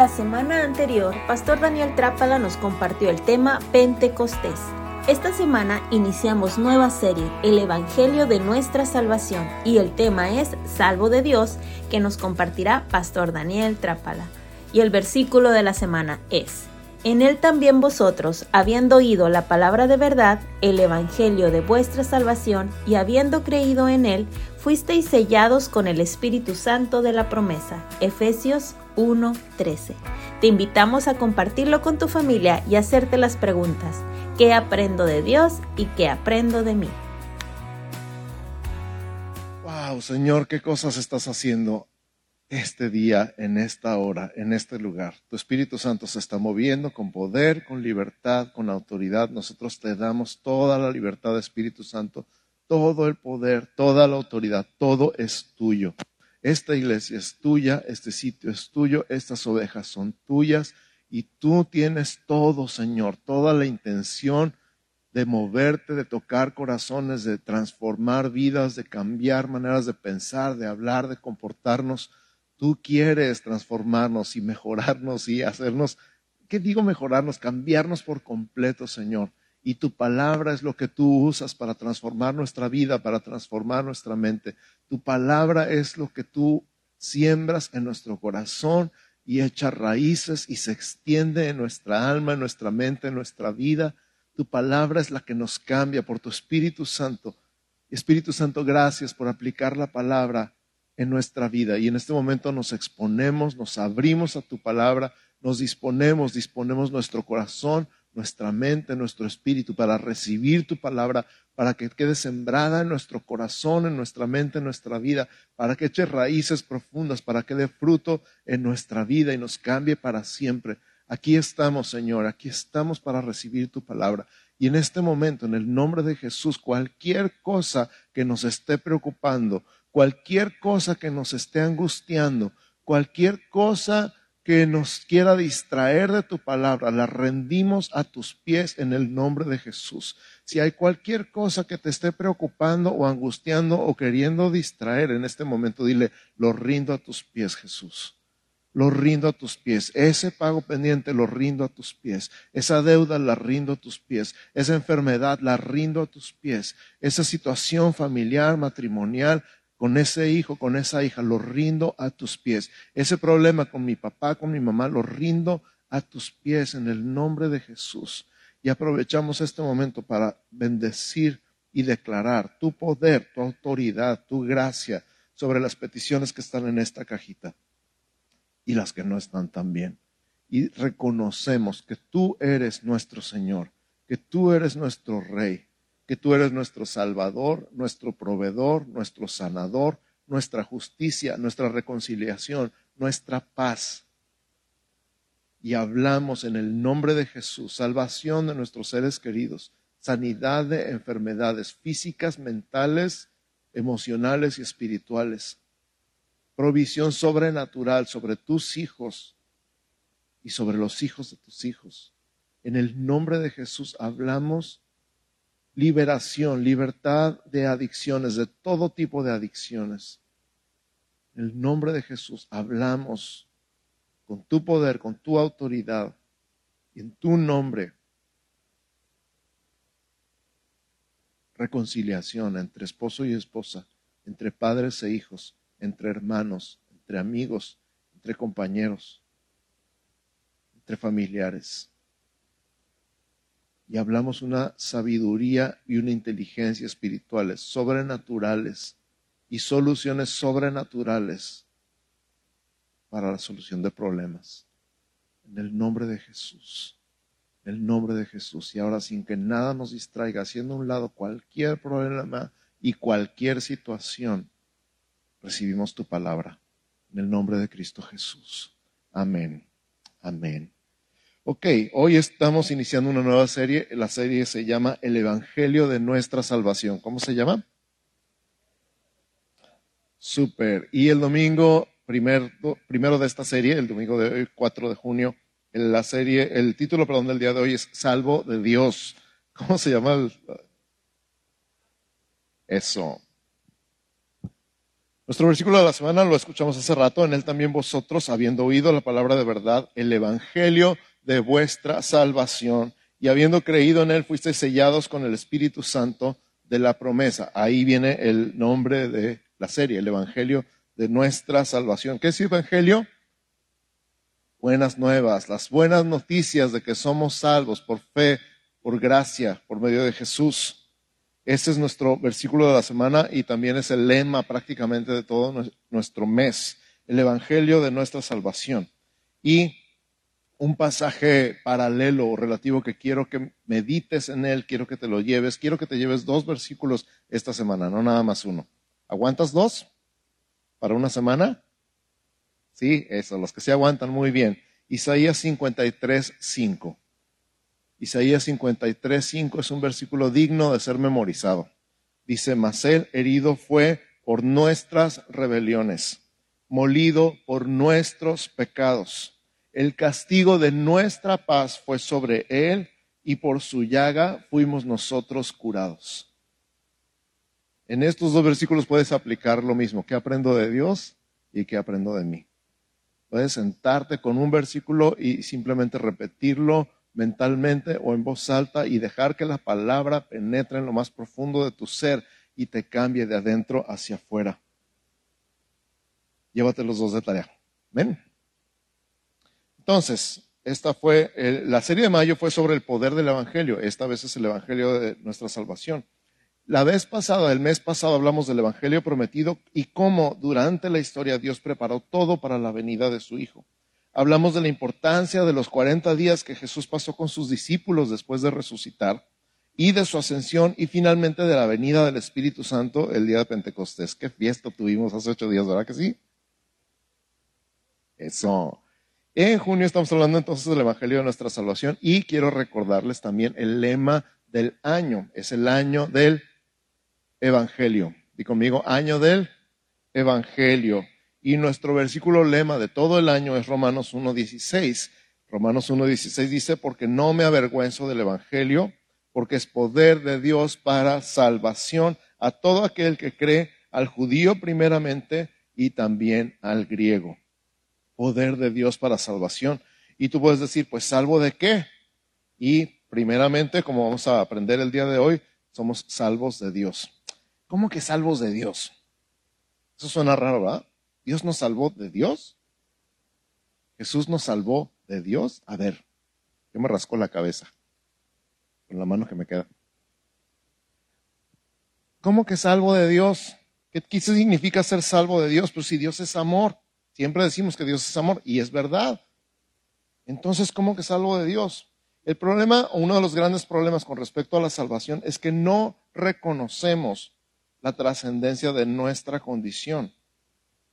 La semana anterior, Pastor Daniel Trápala nos compartió el tema Pentecostés. Esta semana iniciamos nueva serie, El Evangelio de nuestra Salvación, y el tema es Salvo de Dios, que nos compartirá Pastor Daniel Trápala. Y el versículo de la semana es, En él también vosotros, habiendo oído la palabra de verdad, el Evangelio de vuestra salvación, y habiendo creído en él, fuisteis sellados con el Espíritu Santo de la promesa. Efesios 1.13. Te invitamos a compartirlo con tu familia y hacerte las preguntas, ¿qué aprendo de Dios y qué aprendo de mí? Wow, Señor, qué cosas estás haciendo este día, en esta hora, en este lugar. Tu Espíritu Santo se está moviendo con poder, con libertad, con autoridad. Nosotros te damos toda la libertad, Espíritu Santo, todo el poder, toda la autoridad, todo es tuyo. Esta iglesia es tuya, este sitio es tuyo, estas ovejas son tuyas y tú tienes todo, Señor, toda la intención de moverte, de tocar corazones, de transformar vidas, de cambiar maneras de pensar, de hablar, de comportarnos. Tú quieres transformarnos y mejorarnos y hacernos, ¿qué digo mejorarnos? Cambiarnos por completo, Señor y tu palabra es lo que tú usas para transformar nuestra vida, para transformar nuestra mente. Tu palabra es lo que tú siembras en nuestro corazón y echa raíces y se extiende en nuestra alma, en nuestra mente, en nuestra vida. Tu palabra es la que nos cambia por tu Espíritu Santo. Espíritu Santo, gracias por aplicar la palabra en nuestra vida. Y en este momento nos exponemos, nos abrimos a tu palabra, nos disponemos, disponemos nuestro corazón, nuestra mente, nuestro espíritu, para recibir tu palabra, para que quede sembrada en nuestro corazón, en nuestra mente, en nuestra vida, para que eche raíces profundas, para que dé fruto en nuestra vida y nos cambie para siempre. Aquí estamos, Señor, aquí estamos para recibir tu palabra. Y en este momento, en el nombre de Jesús, cualquier cosa que nos esté preocupando, cualquier cosa que nos esté angustiando, cualquier cosa que nos quiera distraer de tu palabra, la rendimos a tus pies en el nombre de Jesús. Si hay cualquier cosa que te esté preocupando o angustiando o queriendo distraer en este momento, dile, lo rindo a tus pies, Jesús. Lo rindo a tus pies. Ese pago pendiente lo rindo a tus pies. Esa deuda la rindo a tus pies. Esa enfermedad la rindo a tus pies. Esa situación familiar, matrimonial, con ese hijo, con esa hija, lo rindo a tus pies. Ese problema con mi papá, con mi mamá, lo rindo a tus pies en el nombre de Jesús. Y aprovechamos este momento para bendecir y declarar tu poder, tu autoridad, tu gracia sobre las peticiones que están en esta cajita y las que no están también. Y reconocemos que tú eres nuestro Señor, que tú eres nuestro Rey, que tú eres nuestro Salvador, nuestro proveedor, nuestro sanador, nuestra justicia, nuestra reconciliación, nuestra paz. Y hablamos en el nombre de Jesús, salvación de nuestros seres queridos, sanidad de enfermedades físicas, mentales, emocionales y espirituales, provisión sobrenatural sobre tus hijos y sobre los hijos de tus hijos. En el nombre de Jesús hablamos liberación, libertad de adicciones, de todo tipo de adicciones. En el nombre de Jesús hablamos con tu poder, con tu autoridad, en tu nombre. Reconciliación entre esposo y esposa, entre padres e hijos, entre hermanos, entre amigos, entre compañeros, entre familiares y hablamos una sabiduría y una inteligencia espirituales, sobrenaturales y soluciones sobrenaturales para la solución de problemas. En el nombre de Jesús. En el nombre de Jesús. Y ahora sin que nada nos distraiga, haciendo a un lado cualquier problema y cualquier situación, recibimos tu palabra. En el nombre de Cristo Jesús. Amén. Amén. Ok, hoy estamos iniciando una nueva serie. La serie se llama El Evangelio de nuestra Salvación. ¿Cómo se llama? Super. Y el domingo primero, primero de esta serie, el domingo de hoy, 4 de junio, la serie, el título, perdón, del día de hoy es Salvo de Dios. ¿Cómo se llama? Eso. Nuestro versículo de la semana lo escuchamos hace rato, en él también vosotros, habiendo oído la palabra de verdad, el evangelio de vuestra salvación, y habiendo creído en él, fuisteis sellados con el Espíritu Santo de la promesa. Ahí viene el nombre de la serie, el evangelio de nuestra salvación. ¿Qué es evangelio? Buenas nuevas, las buenas noticias de que somos salvos por fe, por gracia, por medio de Jesús. Este es nuestro versículo de la semana y también es el lema prácticamente de todo nuestro mes, el Evangelio de nuestra salvación. Y un pasaje paralelo o relativo que quiero que medites en él, quiero que te lo lleves, quiero que te lleves dos versículos esta semana, no nada más uno. ¿Aguantas dos para una semana? Sí, eso, los que se aguantan muy bien. Isaías 53, 5. Isaías 53, 5 es un versículo digno de ser memorizado. Dice, mas él herido fue por nuestras rebeliones, molido por nuestros pecados. El castigo de nuestra paz fue sobre él y por su llaga fuimos nosotros curados. En estos dos versículos puedes aplicar lo mismo, que aprendo de Dios y que aprendo de mí. Puedes sentarte con un versículo y simplemente repetirlo mentalmente o en voz alta y dejar que la palabra penetre en lo más profundo de tu ser y te cambie de adentro hacia afuera. Llévate los dos de tarea. ¿Ven? Entonces, esta fue, la serie de mayo fue sobre el poder del Evangelio. Esta vez es el Evangelio de nuestra salvación. La vez pasada, el mes pasado, hablamos del Evangelio prometido y cómo durante la historia Dios preparó todo para la venida de su Hijo. Hablamos de la importancia de los 40 días que Jesús pasó con sus discípulos después de resucitar y de su ascensión y finalmente de la venida del Espíritu Santo el día de Pentecostés. Qué fiesta tuvimos hace ocho días, ¿verdad que sí? Eso. En junio estamos hablando entonces del Evangelio de nuestra salvación y quiero recordarles también el lema del año. Es el año del Evangelio. Y conmigo, año del Evangelio. Y nuestro versículo lema de todo el año es Romanos 1.16. Romanos 1.16 dice, porque no me avergüenzo del Evangelio, porque es poder de Dios para salvación a todo aquel que cree, al judío primeramente y también al griego. Poder de Dios para salvación. Y tú puedes decir, pues salvo de qué? Y primeramente, como vamos a aprender el día de hoy, somos salvos de Dios. ¿Cómo que salvos de Dios? Eso suena raro, ¿verdad? ¿Dios nos salvó de Dios? ¿Jesús nos salvó de Dios? A ver, yo me rasco la cabeza con la mano que me queda. ¿Cómo que salvo de Dios? ¿Qué, ¿Qué, significa ser salvo de Dios? Pues si Dios es amor, siempre decimos que Dios es amor y es verdad. Entonces, ¿cómo que salvo de Dios? El problema, o uno de los grandes problemas con respecto a la salvación, es que no reconocemos la trascendencia de nuestra condición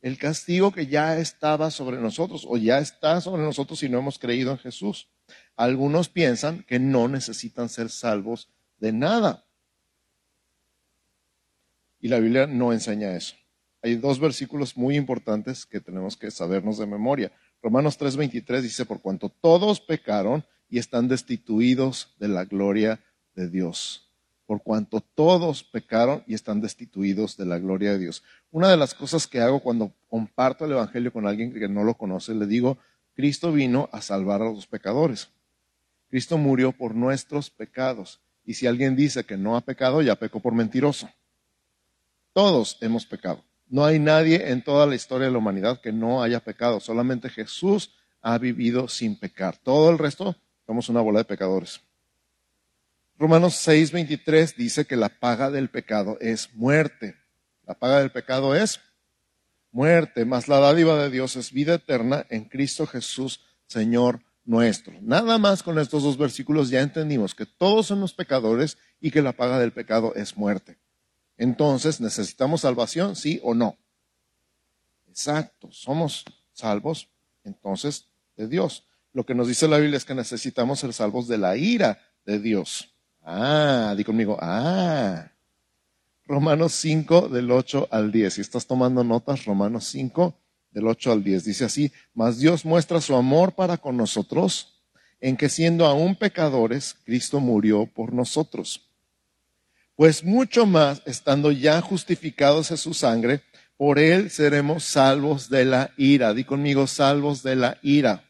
el castigo que ya estaba sobre nosotros o ya está sobre nosotros si no hemos creído en Jesús. Algunos piensan que no necesitan ser salvos de nada. Y la Biblia no enseña eso. Hay dos versículos muy importantes que tenemos que sabernos de memoria. Romanos 3:23 dice, por cuanto todos pecaron y están destituidos de la gloria de Dios por cuanto todos pecaron y están destituidos de la gloria de Dios. Una de las cosas que hago cuando comparto el Evangelio con alguien que no lo conoce, le digo, Cristo vino a salvar a los pecadores. Cristo murió por nuestros pecados. Y si alguien dice que no ha pecado, ya pecó por mentiroso. Todos hemos pecado. No hay nadie en toda la historia de la humanidad que no haya pecado. Solamente Jesús ha vivido sin pecar. Todo el resto somos una bola de pecadores. Romanos 6:23 dice que la paga del pecado es muerte. La paga del pecado es muerte, mas la dádiva de Dios es vida eterna en Cristo Jesús, Señor nuestro. Nada más con estos dos versículos ya entendimos que todos somos pecadores y que la paga del pecado es muerte. Entonces, ¿necesitamos salvación? ¿Sí o no? Exacto, somos salvos entonces de Dios. Lo que nos dice la Biblia es que necesitamos ser salvos de la ira de Dios. Ah, di conmigo, ah. Romanos 5 del 8 al 10. Si estás tomando notas, Romanos 5 del 8 al 10. Dice así, mas Dios muestra su amor para con nosotros en que siendo aún pecadores, Cristo murió por nosotros. Pues mucho más, estando ya justificados en su sangre, por él seremos salvos de la ira. Di conmigo, salvos de la ira.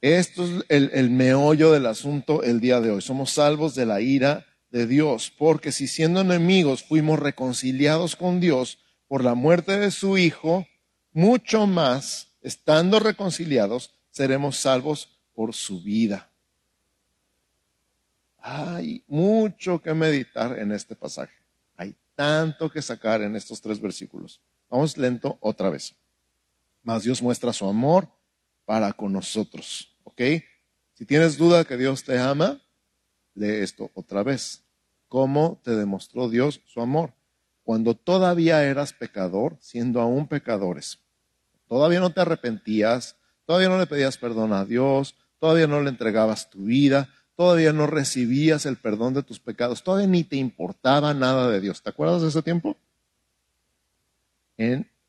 Esto es el, el, meollo del asunto el día de hoy. Somos salvos de la ira de Dios, porque si siendo enemigos fuimos reconciliados con Dios por la muerte de su Hijo, mucho más, estando reconciliados, seremos salvos por su vida. Hay mucho que meditar en este pasaje. Hay tanto que sacar en estos tres versículos. Vamos lento otra vez. Mas Dios muestra su amor para con nosotros. ¿Ok? Si tienes duda que Dios te ama, lee esto otra vez. ¿Cómo te demostró Dios su amor? Cuando todavía eras pecador, siendo aún pecadores. Todavía no te arrepentías, todavía no le pedías perdón a Dios, todavía no le entregabas tu vida, todavía no recibías el perdón de tus pecados, todavía ni te importaba nada de Dios. ¿Te acuerdas de ese tiempo?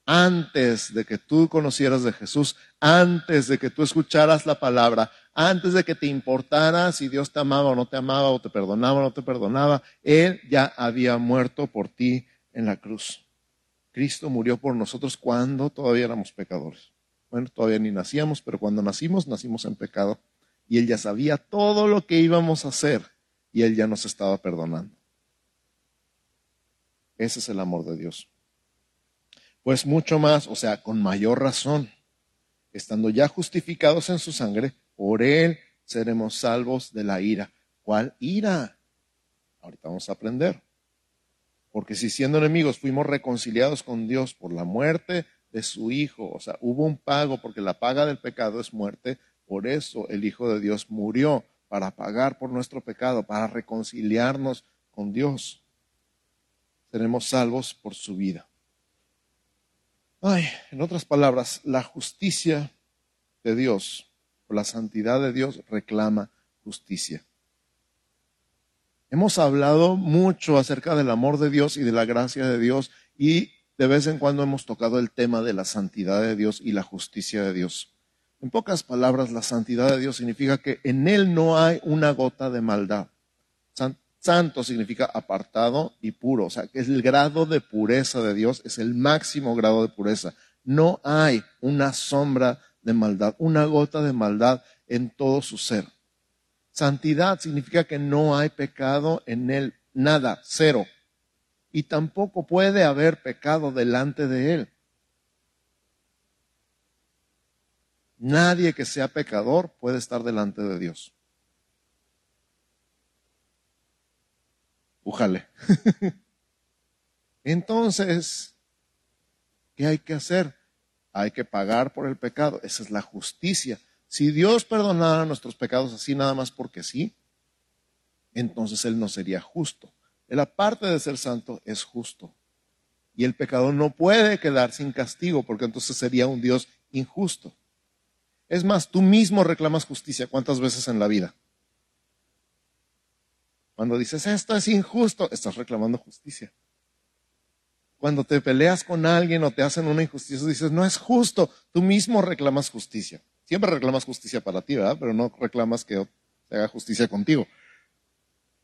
Antes de que tú conocieras de Jesús, antes de que tú escucharas la palabra, antes de que te importara si Dios te amaba o no te amaba, o te perdonaba o no te perdonaba, Él ya había muerto por ti en la cruz. Cristo murió por nosotros cuando todavía éramos pecadores. Bueno, todavía ni nacíamos, pero cuando nacimos, nacimos en pecado. Y Él ya sabía todo lo que íbamos a hacer y Él ya nos estaba perdonando. Ese es el amor de Dios. Pues mucho más, o sea, con mayor razón, estando ya justificados en su sangre, por él seremos salvos de la ira. ¿Cuál ira? Ahorita vamos a aprender. Porque si siendo enemigos fuimos reconciliados con Dios por la muerte de su Hijo, o sea, hubo un pago porque la paga del pecado es muerte, por eso el Hijo de Dios murió para pagar por nuestro pecado, para reconciliarnos con Dios. Seremos salvos por su vida. Ay, en otras palabras, la justicia de Dios, la santidad de Dios reclama justicia. Hemos hablado mucho acerca del amor de Dios y de la gracia de Dios y de vez en cuando hemos tocado el tema de la santidad de Dios y la justicia de Dios. En pocas palabras, la santidad de Dios significa que en Él no hay una gota de maldad. Santo significa apartado y puro, o sea, que el grado de pureza de Dios, es el máximo grado de pureza. No hay una sombra de maldad, una gota de maldad en todo su ser. Santidad significa que no hay pecado en él, nada, cero. Y tampoco puede haber pecado delante de él. Nadie que sea pecador puede estar delante de Dios. Újale. Entonces, ¿qué hay que hacer? Hay que pagar por el pecado. Esa es la justicia. Si Dios perdonara nuestros pecados así nada más porque sí, entonces Él no sería justo. Él aparte de ser santo es justo. Y el pecador no puede quedar sin castigo porque entonces sería un Dios injusto. Es más, tú mismo reclamas justicia cuántas veces en la vida. Cuando dices, esto es injusto, estás reclamando justicia. Cuando te peleas con alguien o te hacen una injusticia, dices, no es justo, tú mismo reclamas justicia. Siempre reclamas justicia para ti, ¿verdad? Pero no reclamas que se haga justicia contigo.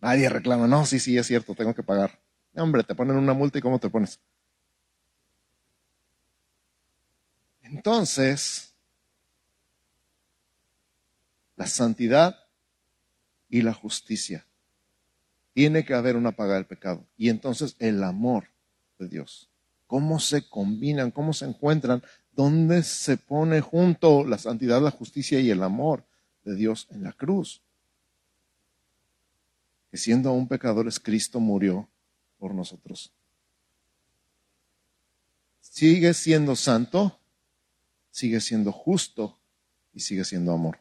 Nadie reclama, no, sí, sí, es cierto, tengo que pagar. Hombre, te ponen una multa y ¿cómo te pones? Entonces, la santidad y la justicia tiene que haber una paga del pecado. Y entonces el amor de Dios. ¿Cómo se combinan? ¿Cómo se encuentran? ¿Dónde se pone junto la santidad, la justicia y el amor de Dios en la cruz? Que siendo aún pecadores, Cristo murió por nosotros. Sigue siendo santo, sigue siendo justo y sigue siendo amor.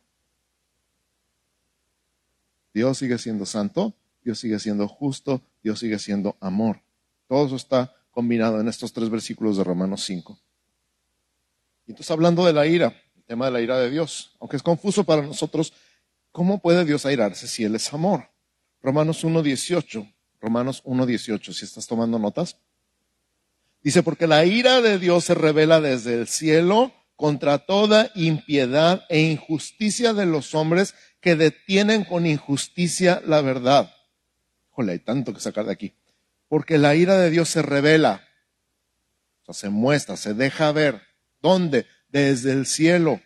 Dios sigue siendo santo, Dios sigue siendo justo, Dios sigue siendo amor. Todo eso está combinado en estos tres versículos de Romanos 5. Y entonces hablando de la ira, el tema de la ira de Dios, aunque es confuso para nosotros, ¿cómo puede Dios airarse si Él es amor? Romanos 1.18, Romanos 1.18, si estás tomando notas. Dice, porque la ira de Dios se revela desde el cielo contra toda impiedad e injusticia de los hombres que detienen con injusticia la verdad hay tanto que sacar de aquí. Porque la ira de Dios se revela. Se muestra, se deja ver. ¿Dónde? Desde el cielo.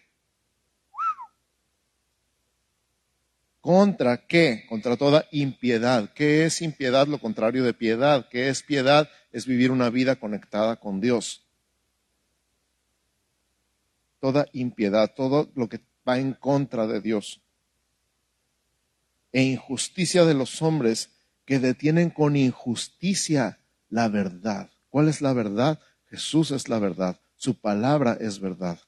¿Contra qué? Contra toda impiedad. ¿Qué es impiedad? Lo contrario de piedad. ¿Qué es piedad? Es vivir una vida conectada con Dios. Toda impiedad, todo lo que va en contra de Dios. E injusticia de los hombres que detienen con injusticia la verdad. ¿Cuál es la verdad? Jesús es la verdad. Su palabra es verdad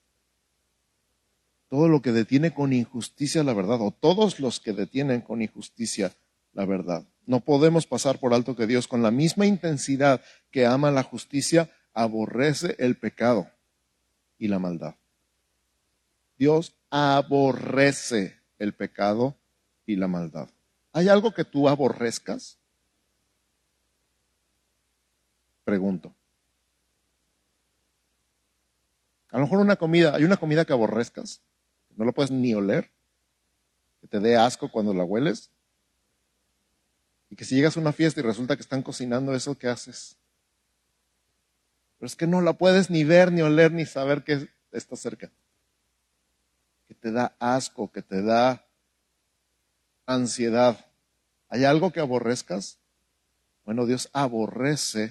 todo lo que detiene con injusticia la verdad, o todos los que detienen con injusticia la verdad. No podemos pasar por alto que Dios, con la misma intensidad que ama la justicia, aborrece el pecado y la maldad. Dios aborrece el pecado la maldad. ¿Hay algo que tú aborrezcas? Pregunto. A lo mejor una comida, ¿hay una comida que aborrezcas? no lo puedes ni oler, que te dé asco cuando la hueles. Y que si llegas a una fiesta y resulta que están cocinando eso, ¿qué haces? Pero es que no la puedes ni ver, ni oler, ni saber que está cerca. Que te da asco, que te da ansiedad. ¿Hay algo que aborrezcas? Bueno, Dios aborrece